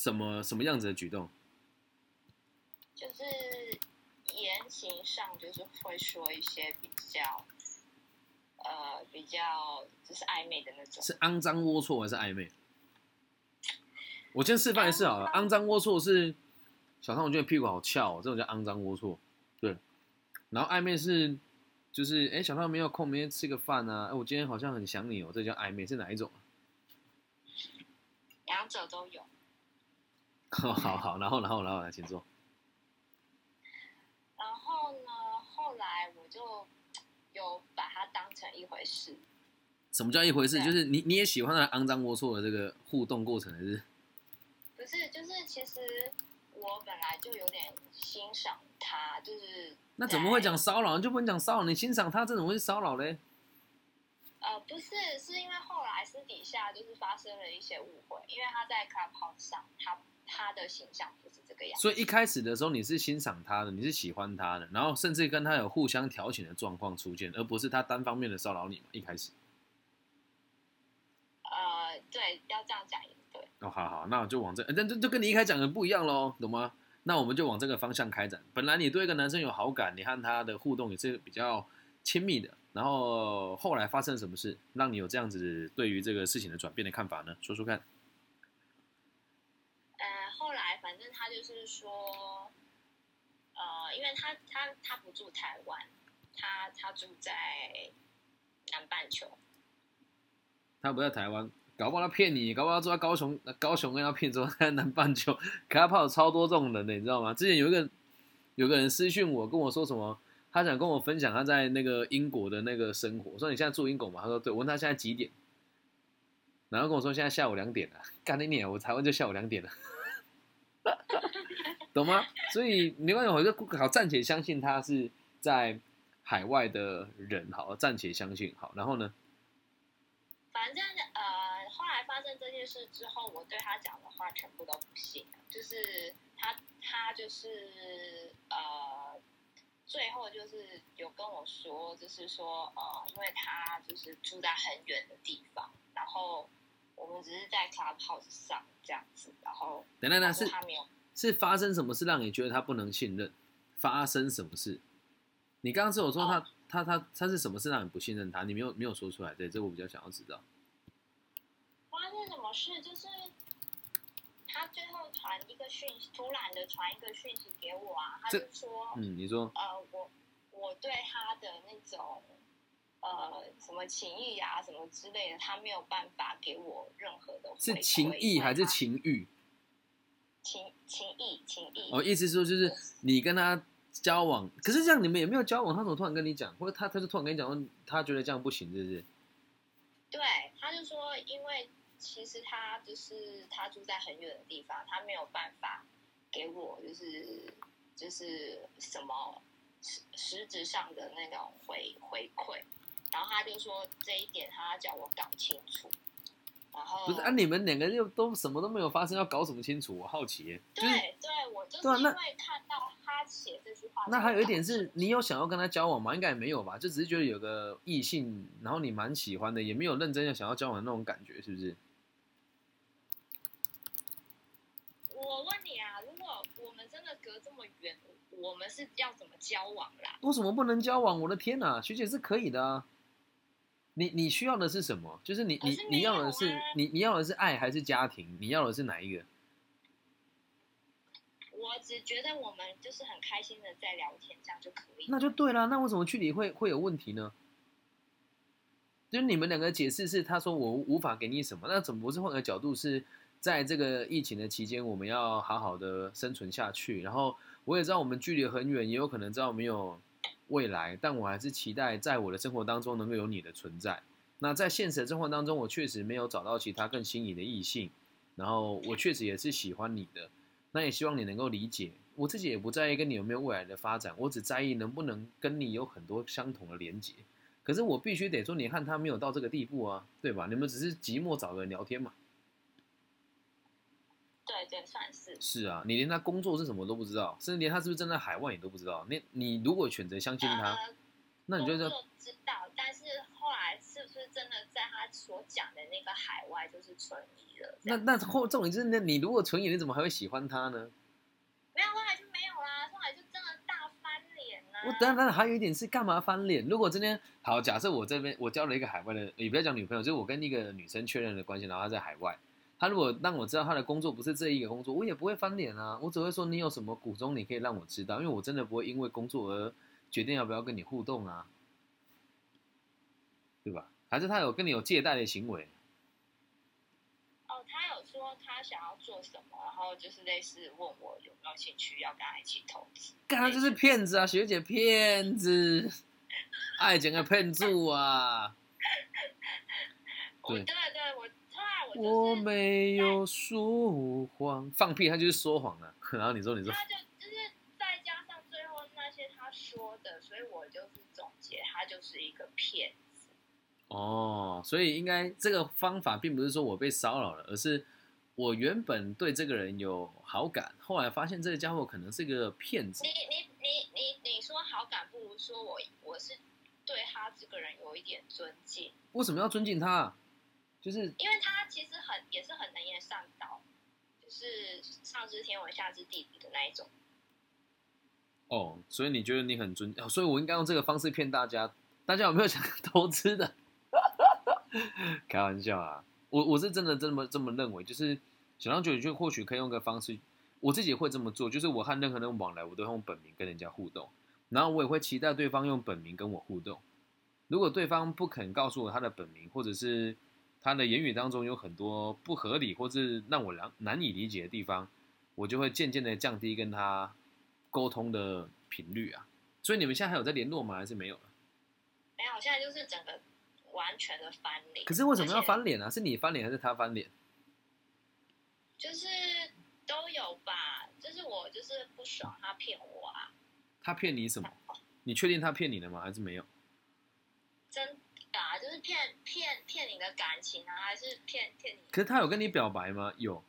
什么什么样子的举动？就是言行上就是会说一些比较，呃，比较就是暧昧的那种。是肮脏龌龊还是暧昧？我先示范一次好了，肮脏龌龊是小汤，我觉得屁股好翘、哦，这种叫肮脏龌龊。对，然后暧昧是就是哎、小汤没有空，明天吃个饭啊，哎、我今天好像很想你哦，这叫暧昧，是哪一种啊？两者都有。好好好，然后然后然后来，请坐。然后呢，后来我就有把它当成一回事。什么叫一回事？就是你你也喜欢那肮脏龌龊的这个互动过程，还是？不是，就是其实我本来就有点欣赏他，就是那怎么会讲骚扰？你就不能讲骚扰？你欣赏他，这怎么会是骚扰嘞？呃，不是，是因为后来私底下就是发生了一些误会，因为他在 Clubhouse 上，他他的形象不是这个样子。所以一开始的时候你是欣赏他的，你是喜欢他的，然后甚至跟他有互相调情的状况出现，而不是他单方面的骚扰你嘛？一开始呃，对，要这样讲也对。哦，好好，那我就往这，呃这这就跟你一开始讲的不一样喽，懂吗？那我们就往这个方向开展。本来你对一个男生有好感，你和他的互动也是比较亲密的，然后后来发生什么事，让你有这样子对于这个事情的转变的看法呢？说说看。呃，后来反正他就是说，呃，因为他他他不住台湾，他他住在南半球。他不在台湾，搞不好他骗你，搞不好他住在高雄，高雄跟他骗说他在南半球，可他怕有超多这种人的，你知道吗？之前有一个有个人私讯我，跟我说什么，他想跟我分享他在那个英国的那个生活，我说你现在住英国吗？他说对，我问他现在几点，然后跟我说现在下午两点了，干你娘，我台湾就下午两点了，懂吗？所以没关系，我就好暂且相信他是在海外的人，好，暂且相信好，然后呢？反正呃，后来发生这件事之后，我对他讲的话全部都不信，就是他他就是呃，最后就是有跟我说，就是说呃，因为他就是住在很远的地方，然后我们只是在 Clubhouse 上这样子，然后等等等，是他没有是发生什么事让你觉得他不能信任？发生什么事？你刚刚是有说他、哦他他他是什么事让你不信任他？你没有没有说出来，对，这我比较想要知道。发生什么事，就是他最后传一个讯息，突然的传一个讯息给我啊，他就说。嗯，你说对他的那种呃什么情谊啊什么之类的，他没有办法给我任何的是回馈情谊还是情欲？情情谊情谊？哦，意思说就是你跟他交往，可是这样你们也没有交往，他怎么突然跟你讲，或者他他就突然跟你讲说他觉得这样不行，是不是？对，他就说，因为其实他就是他住在很远的地方，他没有办法给我就是就是什么实实质上的那种回回馈，然后他就说这一点他叫我搞清楚，然后不是啊，你们两个又都什么都没有发生，要搞什么清楚？我好奇耶。就是对对，我就是因为看到他写这句话，那还有一点是你有想要跟他交往吗？应该也没有吧，就只是觉得有个异性，然后你蛮喜欢的，也没有认真要想要交往的那种感觉，是不是？我问你啊，如果我们真的隔这么远，我们是要怎么交往啦？为什么不能交往？我的天哪，学姐是可以的啊。你你需要的是什么？就是你你你要的是你你要的是爱还是家庭？你要的是哪一个？我只觉得我们就是很开心的在聊天，这样就可以。那就对了。那为什么距离会会有问题呢？就是你们两个解释是，他说我无法给你什么，那怎么不是换个角度是，在这个疫情的期间，我们要好好的生存下去。然后我也知道我们距离很远，也有可能知道没有未来，但我还是期待在我的生活当中能够有你的存在。那在现实的生活当中，我确实没有找到其他更心仪的异性，然后我确实也是喜欢你的，那也希望你能够理解。我自己也不在意跟你有没有未来的发展，我只在意能不能跟你有很多相同的连结。可是我必须得说，你和他没有到这个地步啊，对吧？你们只是寂寞找个人聊天嘛。对对，算是。是啊，你连他工作是什么都不知道，甚至连他是不是正在海外你都不知道。你你如果选择相信他，呃，那你就工是作知道，但是后来是是不是真的在他所讲的那个海外就是存疑了？那那后重点就是，那你如果纯疑，你怎么还会喜欢他呢？没有，后来就没有啦，后来就真的大翻脸啦。我等等等，还有一点是干嘛翻脸？如果今天好，假设我这边我交了一个海外的，也不要讲女朋友，就是我跟一个女生确认的关系，然后她在海外，她如果让我知道他的工作不是这一个工作，我也不会翻脸啊，我只会说你有什么苦衷，你可以让我知道，因为我真的不会因为工作而决定要不要跟你互动啊，对吧？还是他有跟你有借贷的行为？哦，他有说他想要做什么，然后就是类似问我有没有兴趣要跟他一起投资。干他就是骗子啊，学姐骗子，爱情的骗子啊！对对对，我我没有说谎，放屁，他就是说谎了。然后你说，你说，他就就是再加上最后那些他说的，所以我就是总结他就是一个骗子。哦，所以应该这个方法并不是说我被骚扰了，而是我原本对这个人有好感，后来发现这个家伙可能是个骗子你。你你你你说好感，不如说我我是对他这个人有一点尊敬，为什么要尊敬他？就是因为他其实很也是很能言善道，就是上知天文下知地理的那一种。哦，所以你觉得你很尊，哦所以我应该用这个方式骗大家。大家有没有想投资的？开玩笑啊，我我是真的这么这么认为，就是小张九九或许可以用个方式，我自己会这么做，就是我和任何人往来，我都用本名跟人家互动，然后我也会期待对方用本名跟我互动。如果对方不肯告诉我他的本名，或者是他的言语当中有很多不合理或是让我难难以理解的地方，我就会渐渐的降低跟他沟通的频率啊。所以你们现在还有在联络吗？还是没有了？没有，现在就是整个完全的翻脸。可是为什么要翻脸啊？是你翻脸还是他翻脸？就是都有吧，就是我就是不爽他骗我啊，他骗你什么？你确定他骗你了吗？还是没有？真就是骗骗骗你的感情啊，还是骗骗你？可是他有跟你表白吗？有。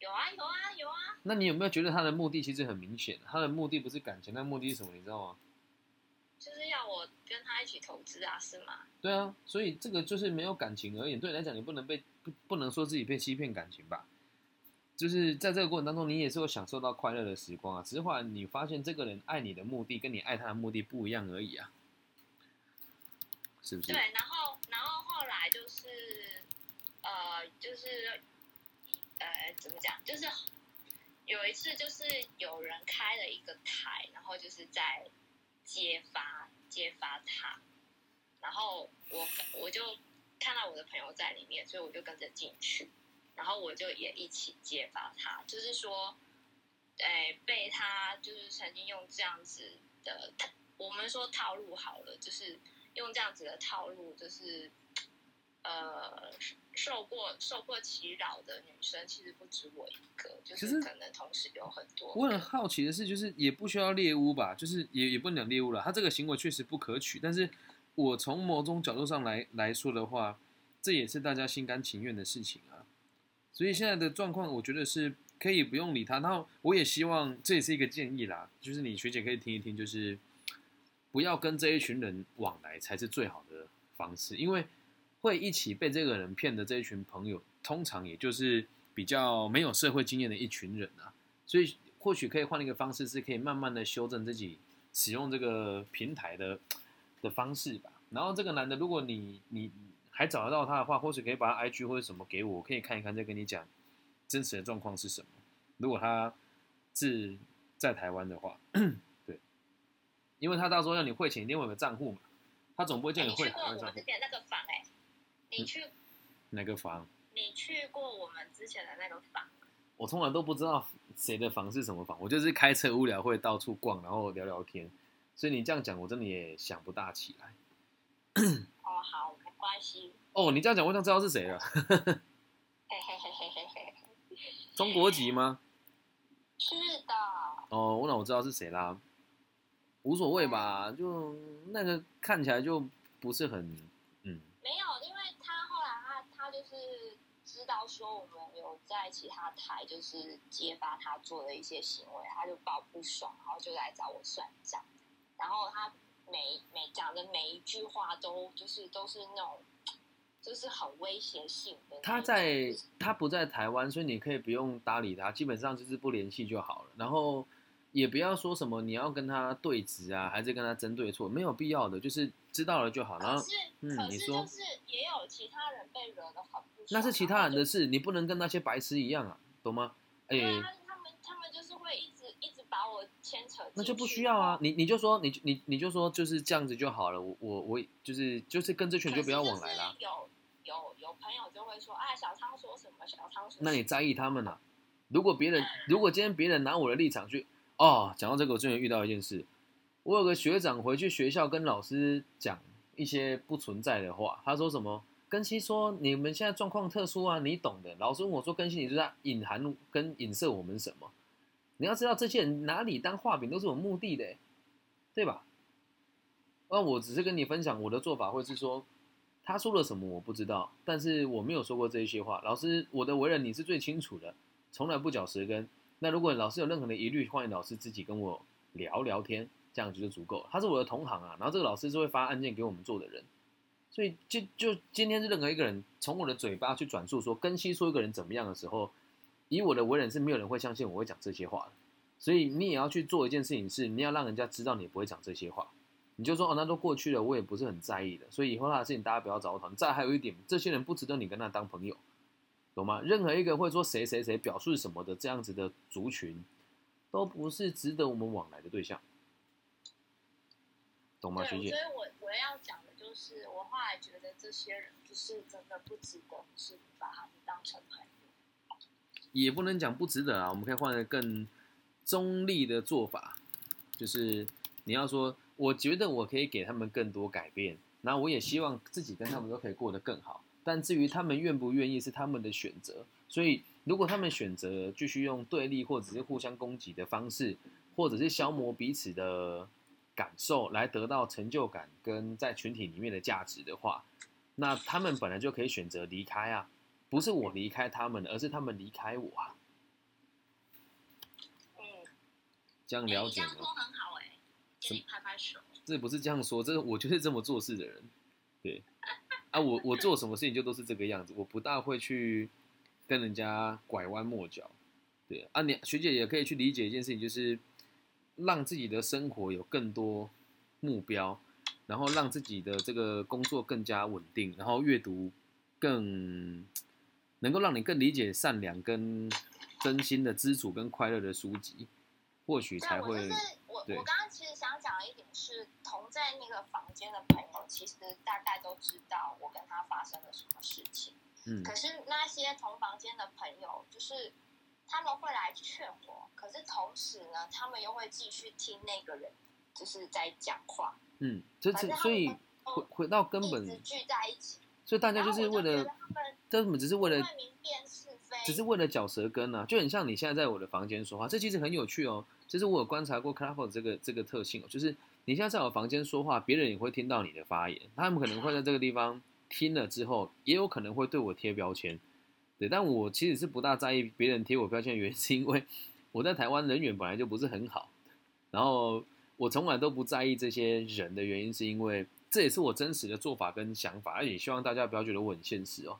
有啊有啊有啊，那你有没有觉得他的目的其实很明显？他的目的不是感情，那目的是什么？你知道吗？就是要我跟他一起投资啊，是吗？对啊，所以这个就是没有感情而已，对你来讲，你不能被不不能说自己被欺骗感情吧？就是在这个过程当中，你也是会享受到快乐的时光啊。只是后来你发现这个人爱你的目的跟你爱他的目的不一样而已啊，是不是？对，然后然后后来就是呃就是呃怎么讲，就是有一次就是有人开了一个台，然后就是在揭发揭发他，然后我我就看到我的朋友在里面，所以我就跟着进去，然后我就也一起揭发他，就是说，哎，被他就是曾经用这样子的，我们说套路好了，就是用这样子的套路，就是呃受过受过其扰的女生，其实不止我一个，就是是可能同时有很多。我很好奇的是，就是也不需要猎物吧，就是也也不能讲猎物了，他这个行为确实不可取，但是我从某种角度上来来说的话，这也是大家心甘情愿的事情啊。所以现在的状况，我觉得是可以不用理他。然后我也希望这也是一个建议啦，就是你学姐可以听一听，就是不要跟这一群人往来才是最好的方式，因为会一起被这个人骗的这一群朋友，通常也就是比较没有社会经验的一群人啊。所以或许可以换一个方式，是可以慢慢的修正自己使用这个平台的的方式吧。然后这个男的，如果你你还找得到他的话，或许可以把他 IG 或者什么给我，我可以看一看，再跟你讲真实的状况是什么。如果他是在台湾的话，因为他到时候要你汇钱，一定会有个账户嘛，他总不会叫哎你汇你去过我。们之前那个房哎、你去哪个房？你去过我们之前的那个房？我从来都不知道谁的房是什么房，我就是开车无聊会到处逛，然后聊聊天。所以你这样讲，我真的也想不大起来。哦，好，没关系。哦，你这样讲，我想知道是谁了。嘿嘿嘿嘿嘿嘿，中国籍吗？是的，哦，那我知道是谁啦。无所谓吧，就那个看起来就不是很，嗯，没有，因为他后来他他就是知道说我们有在其他台就是揭发他做的一些行为，他就爆不爽，然后就来找我算账。然后他每每讲的每一句话都就是都是那种，就是很威胁性的。他在他不在台湾，所以你可以不用搭理他，基本上就是不联系就好了。然后也不要说什么你要跟他对质啊，还是跟他争对错，没有必要的，就是知道了就好。然后嗯你说就是也有其他人被惹得很那是其他人的事，你不能跟那些白痴一样啊，懂吗？哎、他们他们就是会一直一直把我牵扯，那就不需要啊，你你就说你你你就说就是这样子就好了，我我我就是就是跟这群就不要往来啦。有有有朋友就会说，哎，小仓说什么，小仓说什么，那你在意他们啊？如果别人 如果今天别人拿我的立场去哦，讲到这个，我最近遇到一件事，我有个学长回去学校跟老师讲一些不存在的话，他说什么？根西说你们现在状况特殊啊，你懂的。老师问我说根西，你是在隐含跟影射我们什么？你要知道这些人哪里当画饼都是有目的的，对吧？那我只是跟你分享我的做法，会是说他说了什么我不知道，但是我没有说过这些话。老师，我的为人你是最清楚的，从来不嚼舌根。那如果老师有任何的疑虑，欢迎老师自己跟我聊聊天，这样子就足够。他是我的同行啊，然后这个老师是会发案件给我们做的人，所以就就今天是任何一个人从我的嘴巴去转述说根析说一个人怎么样的时候，以我的为人是没有人会相信我会讲这些话的。所以你也要去做一件事情，是你要让人家知道你不会讲这些话。你就说哦，那都过去了，我也不是很在意的。所以以后他的事情大家不要找我讨论。再还有一点，这些人不值得你跟他当朋友，懂吗？任何一个会说谁谁谁表述什么的这样子的族群，都不是值得我们往来的对象，懂吗，对，学姐所以？我我要讲的就是，我后来觉得这些人就是真的不值得，是把他们当成朋友。也不能讲不值得啊，我们可以换个更中立的做法，就是你要说，我觉得我可以给他们更多改变，然后我也希望自己跟他们都可以过得更好。但至于他们愿不愿意是他们的选择，所以如果他们选择继续用对立或者是互相攻击的方式，或者是消磨彼此的感受来得到成就感跟在群体里面的价值的话，那他们本来就可以选择离开啊。不是我离开他们，而是他们离开我啊！嗯，这样哎了解吗很好哎、给你拍拍手。这不是这样说，这我就是这么做事的人。对，啊，我我做什么事情就都是这个样子，我不大会去跟人家拐弯抹角。对啊，你学姐也可以去理解一件事情，就是让自己的生活有更多目标，然后让自己的这个工作更加稳定，然后阅读更能够让你更理解善良跟真心的知足跟快乐的书籍，或许，才会我就是我，我刚刚其实想讲的一点是，同在那个房间的朋友，其实大概都知道我跟他发生了什么事情。嗯可是那些同房间的朋友，就是他们会来劝我，可是同时呢，他们又会继续听那个人就是在讲话，嗯，这反正他这所以回回到根本聚在一起。所以大家就是为了根本只是为了明辨是非，只是为了嚼舌根啊，就很像你现在在我的房间说话，这其实很有趣哦。就是我有观察过 Clubhouse 这个这个特性哦，就是你现在在我房间说话，别人也会听到你的发言，他们可能会在这个地方听了之后，也有可能会对我贴标签。对，但我其实是不大在意别人贴我标签的原因，是因为我在台湾人缘本来就不是很好，然后我从来都不在意这些人的原因，是因为这也是我真实的做法跟想法，而且希望大家不要觉得我很现实哦。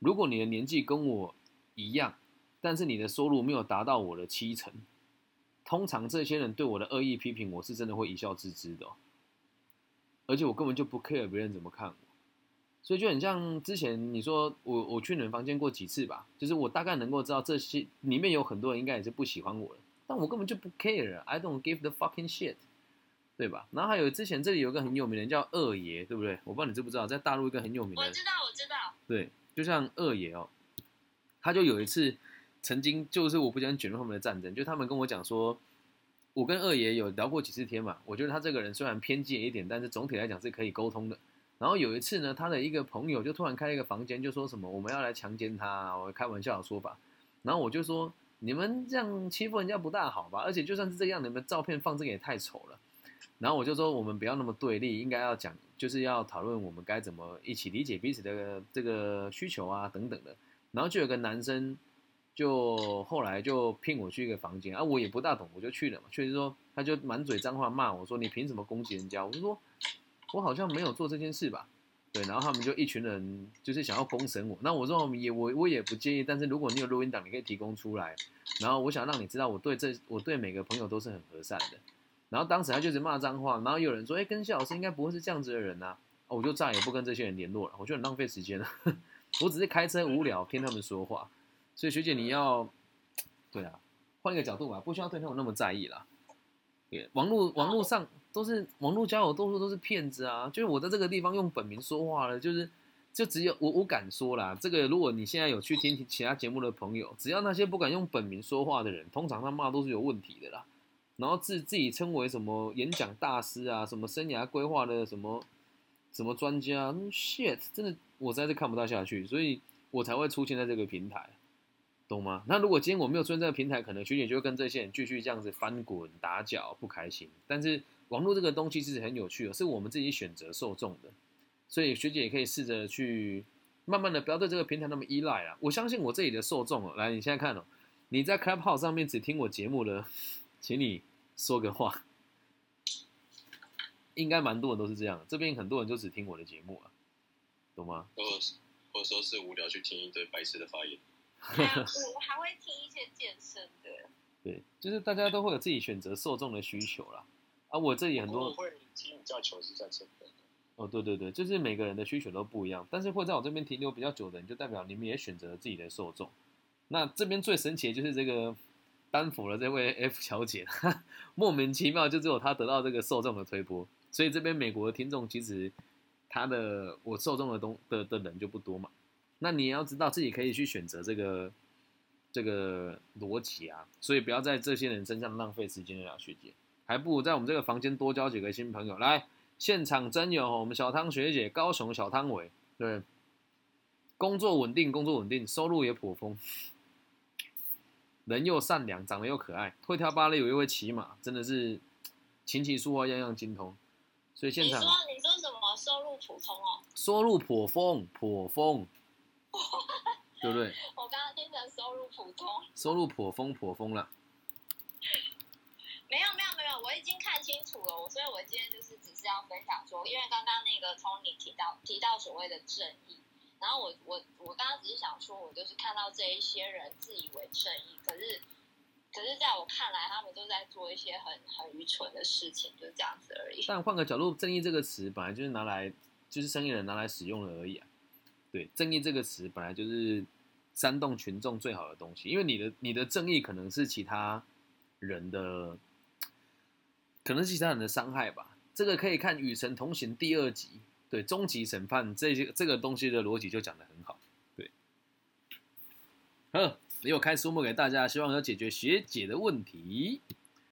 如果你的年纪跟我一样，但是你的收入没有达到我的七成，通常这些人对我的恶意批评，我是真的会一笑置之的、哦，而且我根本就不 care 别人怎么看我，所以就很像之前你说我我去你们房间过几次吧，就是我大概能够知道这些里面有很多人应该也是不喜欢我的，但我根本就不 care，I don't give the fucking shit，对吧？然后还有之前这里有个很有名的人叫二爷，对不对？我不知道你知不知道，在大陆一个很有名的我知道，我知道，对，就像二爷哦，他就有一次曾经就是我不想卷入他们的战争，就他们跟我讲说，我跟二爷有聊过几次天嘛，我觉得他这个人虽然偏激一点，但是总体来讲是可以沟通的。然后有一次呢，他的一个朋友就突然开了一个房间，就说什么我们要来强奸他、我开玩笑的说法。然后我就说你们这样欺负人家不大好吧？而且就算是这样，你们照片放这个也太丑了。然后我就说我们不要那么对立，应该要讲就是要讨论我们该怎么一起理解彼此的这个需求啊等等的。然后就有个男生就后来就聘我去一个房间啊，我也不大懂，我就去了嘛。确实说，他就满嘴脏话骂我说：“你凭什么攻击人家？”我就说：“我好像没有做这件事吧。”对，然后他们就一群人就是想要公审我。那我说也我我也不介意，但是如果你有录音档，你可以提供出来。然后我想让你知道，我对这我对每个朋友都是很和善的。然后当时他就是骂脏话，然后有人说：“哎，跟谢老师应该不会是这样子的人呐。”我就再也不跟这些人联络了，我觉得很浪费时间了。我只是开车无聊听他们说话。所以学姐你要，对啊，换一个角度吧，不需要对他们那么在意啦。对，网络网络上都是网络交友，多数都是骗子啊。就是我在这个地方用本名说话了，就是就只有我我敢说啦。这个如果你现在有去听其他节目的朋友，只要那些不敢用本名说话的人，通常他骂都是有问题的啦。然后自自己称为什么演讲大师啊，什么生涯规划的什么什么专家，shit，真的我实在是看不到下去，所以我才会出现在这个平台。懂吗？那如果今天我没有出现这个平台，可能学姐就会跟这些人继续这样子翻滚打脚，不开心。但是网络这个东西是很有趣的，是我们自己选择受众的，所以学姐也可以试着去慢慢的不要对这个平台那么依赖啊。我相信我这里的受众哦，来，你现在看哦，你在 Clubhouse 上面只听我节目的，请你说个话，应该蛮多人都是这样，这边很多人就只听我的节目啊，懂吗？或者说是无聊去听一堆白痴的发言。还有 我还会听一些健身的，对，就是大家都会有自己选择受众的需求啦。啊，我这里很多会听比较久是在这边。哦，对对对，就是每个人的需求都不一样，但是会在我这边停留比较久的人，就代表你们也选择了自己的受众。那这边最神奇的就是这个丹佛的这位 F 小姐，莫名其妙就只有她得到这个受众的推波，所以这边美国的听众其实他的我受众的东的的人就不多嘛。那你也要知道自己可以去选择这个这个逻辑啊，所以不要在这些人身上浪费时间了，学姐，还不如在我们这个房间多交几个新朋友。来，现场真有我们小汤学姐，高雄小汤伟，对，工作稳定，工作稳定，收入也颇丰，人又善良，长得又可爱，会跳芭蕾舞，又会骑马，真的是琴棋书画样样精通。所以现场你说你说什么收入普通哦？收入颇丰，颇丰。对不对？我刚刚听成收入普通，收入颇丰颇丰了。没有没有没有，我已经看清楚了。我所以，我今天就是只是要分享说，因为刚刚那个 Tony 提到提到所谓的正义，然后我我我刚刚只是想说，我就是看到这一些人自以为正义，可是可是在我看来，他们都在做一些很很愚蠢的事情，就这样子而已。但换个角度，正义这个词本来就是拿来就是生意人拿来使用的而已啊。对，正义这个词本来就是煽动群众最好的东西，因为你的你的正义可能是其他人的，可能是其他人的伤害吧。这个可以看《与神同行》第二集，对，终极审判这些这个东西的逻辑就讲的很好。对，好，也有开书目给大家，希望要解决学姐的问题。